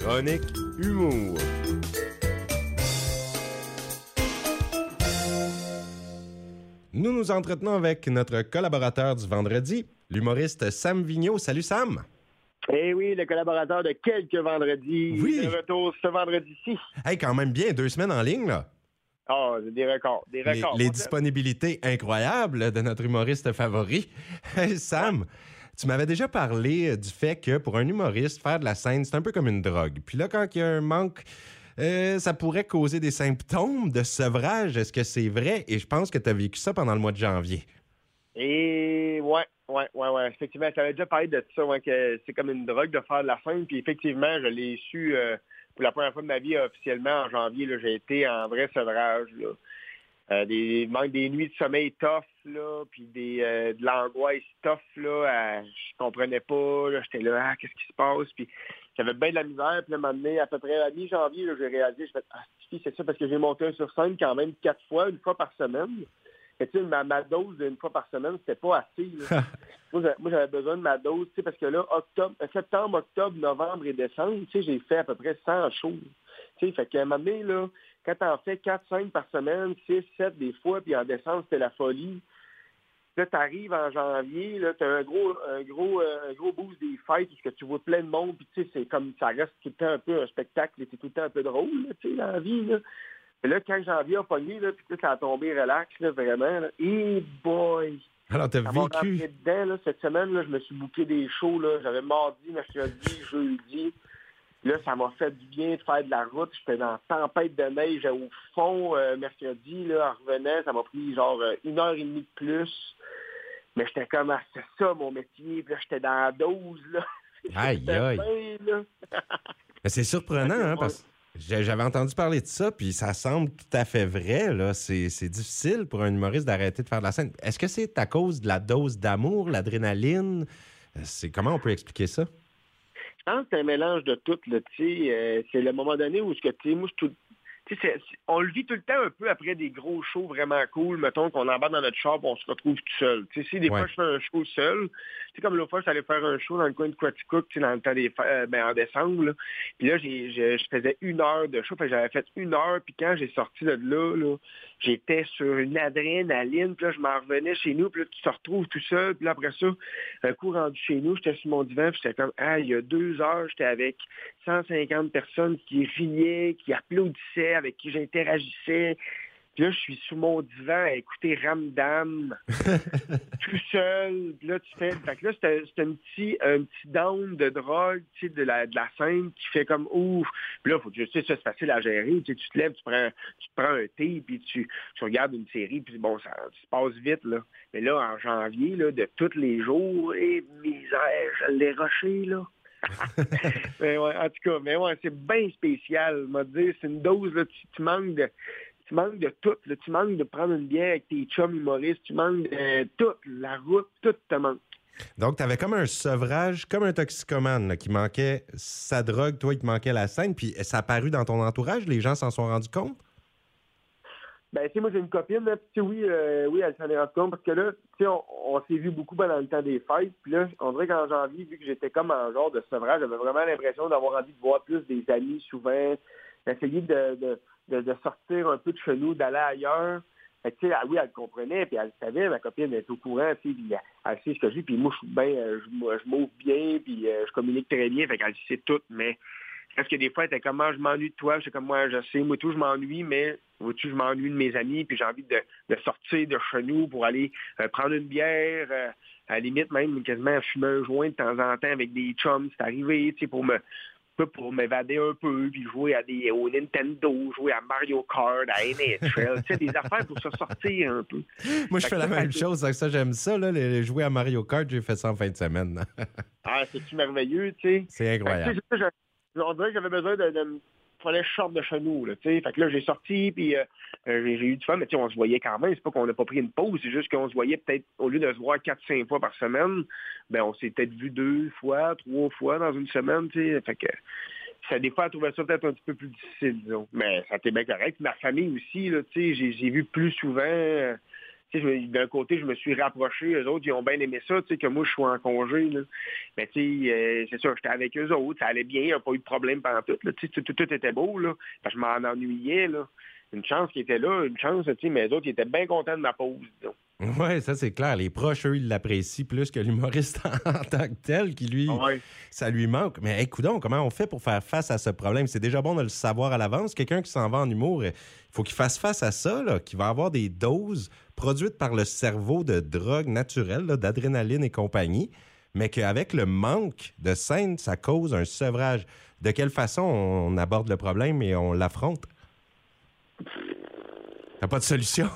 Chronique humour. Nous nous entretenons avec notre collaborateur du vendredi, l'humoriste Sam Vigneault. Salut Sam. Eh oui, le collaborateur de quelques vendredis. Oui. De retour ce vendredi-ci. Hey, quand même bien, deux semaines en ligne, là. Ah, des records, des Les, records. les Mon disponibilités incroyables de notre humoriste favori. Hey, Sam, tu m'avais déjà parlé euh, du fait que pour un humoriste, faire de la scène, c'est un peu comme une drogue. Puis là, quand il y a un manque, euh, ça pourrait causer des symptômes de sevrage. Est-ce que c'est vrai? Et je pense que tu as vécu ça pendant le mois de janvier. Et ouais, ouais, ouais, ouais. Effectivement, tu avais déjà parlé de ça, que c'est comme une drogue de faire de la scène. Puis effectivement, je l'ai su euh, pour la première fois de ma vie officiellement en janvier. J'ai été en vrai sevrage. Euh, des manque des nuits de sommeil tough, là, puis des euh, de l'angoisse tough, là. euh, je comprenais pas. là, J'étais là, ah, qu'est-ce qui se passe? Puis j'avais bien de la misère. Puis là, m'a donné, à peu près à mi-janvier, j'ai réalisé, je fais, ah, c'est ça, parce que j'ai monté un sur scène quand même quatre fois, une fois par semaine. Et tu sais, ma, ma dose d'une fois par semaine, c'était pas assez. moi, j'a- moi, j'avais besoin de ma dose, tu sais, parce que là, octobre, septembre, octobre, novembre et décembre, tu sais, j'ai fait à peu près 100 shows. Fait qu'à un moment donné, là, quand t'en fais 4, 5 par semaine, 6, 7 des fois, puis en décembre, c'était la folie. Là, t'arrives en janvier, là, t'as un gros, un gros, euh, un gros boost des fêtes, parce que tu vois plein de monde, puis tu sais, c'est comme, ça reste tout le temps un peu un spectacle, c'est tout le temps un peu drôle, tu sais, dans la vie, là. Et là, quand janvier a pogné, là, puis ça a tombé relax, là, vraiment, là. Et boy! Alors, tu as Ça m'a rentré vécu. dedans, là, cette semaine, là, je me suis bouqué des shows, là. J'avais mardi, mercredi, jeudi. Là, ça m'a fait du bien de faire de la route. J'étais dans la tempête de neige au fond euh, mercredi, là, en revenant. Ça m'a pris genre euh, une heure et demie de plus. Mais j'étais comme, ah, c'est ça mon métier. Puis là, j'étais dans la dose, là. Aïe, aïe. c'est surprenant, hein, parce que j'avais entendu parler de ça, puis ça semble tout à fait vrai. Là. C'est, c'est difficile pour un humoriste d'arrêter de faire de la scène. Est-ce que c'est à cause de la dose d'amour, l'adrénaline? Euh, C'est, comment on peut expliquer ça? Je pense que c'est un mélange de tout, là. Euh, c'est le moment donné où, ce que, moi, tout- on le vit tout le temps un peu après des gros shows vraiment cool. Mettons qu'on embarque dans notre char et on se retrouve tout seul. Si des Ouais. fois je fais un show seul, sais, comme l'autre fois, j'allais faire un show dans le coin de Quaticook, dans le temps des euh, ben, en décembre, là. Puis là, j'ai, je, faisais une heure de show, j'avais fait une heure, puis quand j'ai sorti de là, là, j'étais sur une adrénaline, puis là, je m'en revenais chez nous, puis là, tu te retrouves tout seul, puis là, après ça, un coup rendu chez nous, j'étais sur mon divan, puis j'étais comme, ah, il y a deux heures, j'étais avec 150 personnes qui riaient, qui applaudissaient, avec qui j'interagissais. Puis là, je suis sous mon divan à écouter Ramdam, tout seul. Puis là, tu fais... Fait que là, c'était un petit, un petit down de drogue, tu sais, de la, de la scène qui fait comme ouf. Puis là, faut que sais, ça, c'est facile à gérer. Tu sais, tu te lèves, tu prends, tu te prends un thé, puis tu, tu regardes une série, puis bon, ça, se passe vite, là. Mais là, en janvier, là, de tous les jours, et misère, je l'ai rushé, là. mais ouais, en tout cas, mais ouais, c'est bien spécial. M'a dit, c'est une dose, là, tu, tu manques de. Tu manques de tout. là. Tu manques de prendre une bière avec tes chums humoristes. Tu manques de tout. La route, tout te manque. Donc, tu avais comme un sevrage, comme un toxicomane là, qui manquait sa drogue, toi, il te manquait la scène, puis ça a paru dans ton entourage, les gens s'en sont rendus compte? Ben, tu sais, moi, j'ai une copine, là, puis tu sais, oui, euh, oui, elle s'en est rendue compte, parce que là, tu sais, on, on s'est vu beaucoup pendant le temps des fêtes, puis là, on dirait qu'en janvier, vu que j'étais comme en genre de sevrage, j'avais vraiment l'impression d'avoir envie de voir plus des amis souvent, d'essayer de, de, de, sortir un peu de chez nous, d'aller ailleurs. Fait que, ah oui, elle le comprenait, puis elle le savait, ma copine est au courant, puis elle, sait ce que j'ai, puis moi, je suis bien, euh, je, moi, je m'ouvre bien, puis euh, je communique très bien, fait qu'elle sait tout, mais parce que des fois, elle était comme, Ah, je m'ennuie de toi. C'est comme, moi, je sais, moi, tout, je m'ennuie, mais, vois-tu, je m'ennuie de mes amis, puis j'ai envie de, de sortir de chez nous pour aller euh, prendre une bière, à la limite, même, quasiment fumer un joint de temps en temps avec des chums. C'est arrivé, tu sais, pour me, peu pour m'évader un peu, puis jouer à des, au Nintendo, jouer à Mario Kart, à NHL, tu sais, des affaires pour se sortir un peu. Moi, je fais la ça, même chose, donc ça, j'aime ça, là, les, jouer à Mario Kart, j'ai fait ça en fin de semaine. Ah, c'est-tu merveilleux, tu sais? C'est incroyable. on dirait que j'avais besoin de, de fallait que je de chez nous, là, tu sais. Fait que là, j'ai sorti, puis euh, euh, j'ai eu du fun, mais on se voyait quand même. C'est pas qu'on n'a pas pris une pause, c'est juste qu'on se voyait peut-être, au lieu de se voir 4-5 fois par semaine, ben on s'est peut-être vu deux fois, trois fois dans une semaine, tu sais. Fait que ça, des fois, elle trouvait ça peut-être un petit peu plus difficile, disons. Mais ça a été bien correct. Ma famille aussi, là, j'ai j'ai vu plus souvent... d'un côté, je me suis rapproché, eux autres, ils ont bien aimé ça, tu sais, que moi, je suis en congé, là. Mais tu sais, euh, c'est sûr, j'étais avec eux autres, ça allait bien, il n'y a pas eu de problème pendant tout, là, tu sais, tout, tout, était beau, là. Parce que je m'en ennuyais, là. Une chance qui était là, une chance, tu sais, mais eux autres, ils étaient bien contents de ma pause, disons. Oui, ça c'est clair. Les proches, eux, ils l'apprécient plus que l'humoriste en, tant que tel, qui lui, ça lui manque. Mais écoute, comment on fait pour faire face à ce problème? C'est déjà bon de le savoir à l'avance. Quelqu'un qui s'en va en humour, il faut qu'il fasse face à ça, là, qui va avoir des doses produites par le cerveau de drogue naturelle, d'adrénaline et compagnie, mais qu'avec le manque de scène, ça cause un sevrage. De quelle façon on aborde le problème et on l'affronte? T'as pas de solution?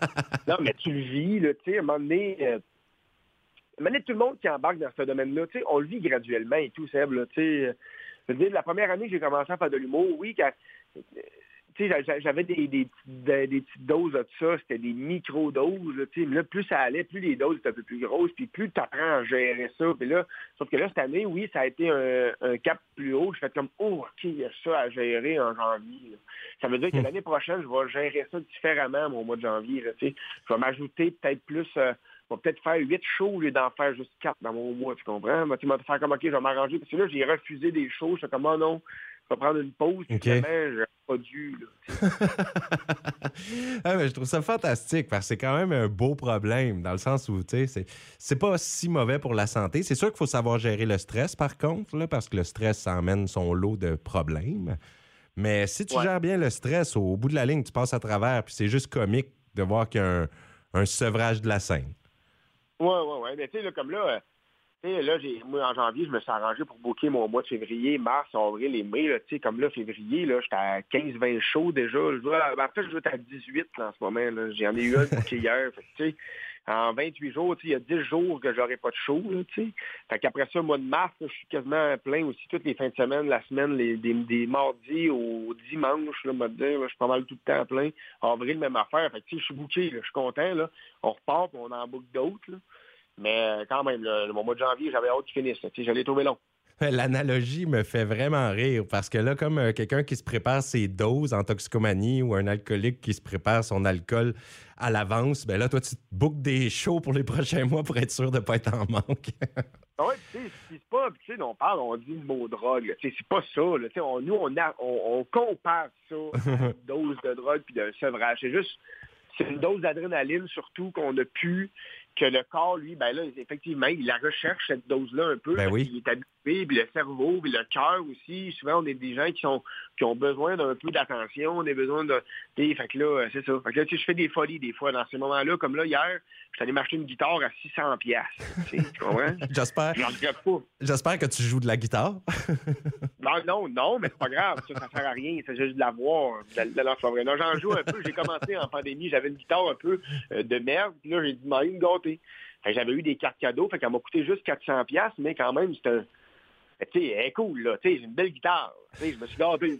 non, mais tu le vis, là, tu sais, à un moment donné, euh, un tout le monde qui embarque dans ce domaine-là, tu sais, on le vit graduellement et tout, Seb, là, tu. Je veux dire, la première année que j'ai commencé à faire de l'humour, oui, quand, j'avais des, des, petites doses de ça, c'était des micro-doses. Là, plus ça allait, plus les doses étaient un peu plus grosses, puis plus tu apprends à gérer ça. Puis là, sauf que là, cette année, oui, ça a été un, cap plus haut. Je fais comme, oh, OK, il y a ça à gérer en janvier. Ça veut dire que hmm. l'année prochaine, je vais gérer ça différemment, au mois de janvier. je vais m'ajouter peut-être plus... Euh, je vais peut-être faire huit shows au lieu d'en faire juste quatre dans mon mois, tu comprends? Tu vas faire comme, OK, je vais m'arranger. Parce que là, j'ai refusé des shows. Je fais comme, oh non, vais prendre une pause. Okay. Puis pas dû. ah, mais je trouve ça fantastique parce que c'est quand même un beau problème dans le sens où, tu sais, c'est pas si mauvais pour la santé. C'est sûr qu'il faut savoir gérer le stress, par contre, là, parce que le stress, ça emmène son lot de problèmes. Mais si tu gères bien le stress, au bout de la ligne, tu passes à travers, puis c'est juste comique de voir qu'il y a un, sevrage de la scène. Oui, oui, oui. Mais tu sais, comme là, là, moi, en janvier, je me suis arrangé pour booker mon mois de février, mars, avril et mai. Là, comme là, février, là, j'étais à 15-20 shows déjà. Je ben, en je être à 18 en ce moment. J'en ai eu un booké hier. En 28 jours, il y a 10 jours que j'aurais pas de show. Là, ça, le mois de mars, je suis quasiment plein aussi toutes les fins de semaine, la semaine, les, des, mardis au dimanche, là, je suis pas mal tout le temps plein. En avril, même affaire. Je suis booké, je suis content. Là. On repart, on en boucle d'autres. Mais euh, quand même, le, mois de janvier, j'avais hâte qu'il finisse. J'allais trouver long. L'analogie me fait vraiment rire parce que là, comme euh, quelqu'un qui se prépare ses doses en toxicomanie ou un alcoolique qui se prépare son alcool à l'avance, ben là, toi, tu te bookes des shows pour les prochains mois pour être sûr de ne pas être en manque. Oui, tu sais, c'est pas, tu sais, on parle, on dit le mot drogue, c'est pas ça, là, on, nous, on, on, compare ça à une dose de drogue puis d'un sevrage. C'est juste, c'est une dose d'adrénaline surtout qu'on a pu que le corps, lui, ben là, effectivement, il la recherche, cette dose-là, un peu. Ben oui. Il est habitué, puis le cerveau, puis le cœur aussi. Souvent, on est des gens qui sont qui ont besoin d'un peu d'attention, on a besoin de. Fait que là, c'est ça. Fait que là, tu sais, je fais des folies des fois dans ces moments-là. Comme là, hier, je suis allé m'acheter une guitare à 600 pièces. Tu comprends? J'espère. J'espère que tu joues de la guitare. non, non, non, mais c'est pas grave. Ça, ça sert à rien. C'est juste de la voir. De Non, j'en joue un peu. J'ai commencé en pandémie. J'avais une guitare un peu euh, de merde. Puis là, j'ai dit, une gâter. J'avais eu des cartes cadeaux. Fait qu'elle m'a coûté juste 400 pièces, mais quand même, c'était un tu sais, elle est cool, là. Tu sais, j'ai une belle guitare. Tu sais, je me suis gardé.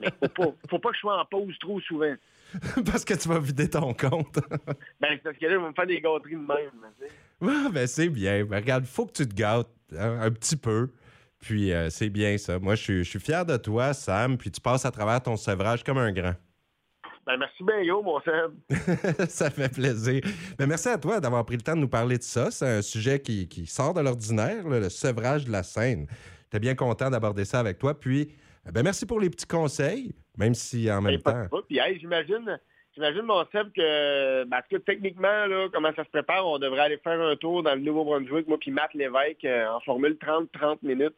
Mais faut pas, faut pas que je sois en pause trop souvent. parce que tu vas vider ton compte. ben, parce que là, je vais me faire des gâteries de même. Ah, ben, c'est bien. Ben, regarde, faut que tu te gâtes hein, un petit peu. Puis, euh, c'est bien ça. Moi, je suis fier de toi, Sam. Puis, tu passes à travers ton sevrage comme un grand. Ben, merci bien, yo, mon Sam. ça fait plaisir. Ben, merci à toi d'avoir pris le temps de nous parler de ça. C'est un sujet qui, qui sort de l'ordinaire, le sevrage de la scène. J'étais bien content d'aborder ça avec toi. Puis, ben, merci pour les petits conseils, même si en même temps. Puis, j'imagine. J'imagine, mon Seb, que, parce que techniquement, là, comment ça se prépare, on devrait aller faire un tour dans le Nouveau-Brunswick, moi puis Matt Lévesque, euh, en formule 30-30 minutes.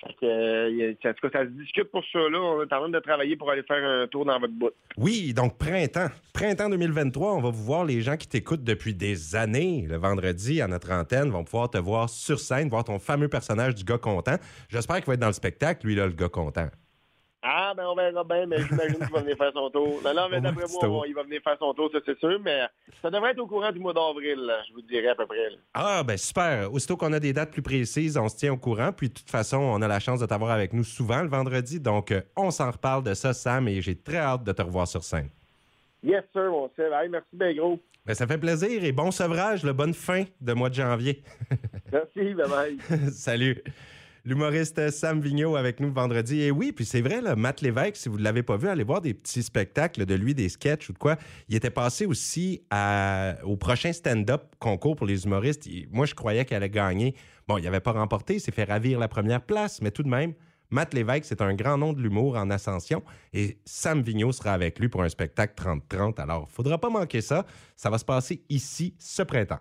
Fait que, euh, ça, ça se discute pour ça. Là. On est en train de travailler pour aller faire un tour dans votre bout. Oui, donc printemps. Printemps 2023, on va vous voir les gens qui t'écoutent depuis des années. Le vendredi, à notre antenne, vont pouvoir te voir sur scène, voir ton fameux personnage du gars content. J'espère qu'il va être dans le spectacle, lui, là, le gars content. Ah, ben on verra bien, mais j'imagine qu'il va venir faire son tour. Non, non, mais d'après moi, il va venir faire son tour, ça c'est sûr, mais ça devrait être au courant du mois d'avril, je vous dirais à peu près. Ah, ben super. Aussitôt qu'on a des dates plus précises, on se tient au courant. Puis de toute façon, on a la chance de t'avoir avec nous souvent le vendredi. Donc, euh, on s'en reparle de ça, Sam, et j'ai très hâte de te revoir sur scène. Yes, sir, mon Seb. merci bien gros. Ben, ça fait plaisir et bon sevrage, le bonne fin de mois de janvier. merci, bye bye. Salut. L'humoriste Sam Vigneault avec nous vendredi. Et oui, puis c'est vrai, Matt Lévesque, si vous ne l'avez pas vu, allez voir des petits spectacles de lui, des sketchs ou de quoi. Il était passé aussi au prochain stand-up concours pour les humoristes. moi, je croyais qu'il allait gagner. Bon, il n'avait pas remporté, il s'est fait ravir la première place, mais tout de même, Matt Lévesque, c'est un grand nom de l'humour en ascension et Sam Vigneault sera avec lui pour un spectacle 30-30. Alors, il ne faudra pas manquer ça. Ça va se passer ici ce printemps.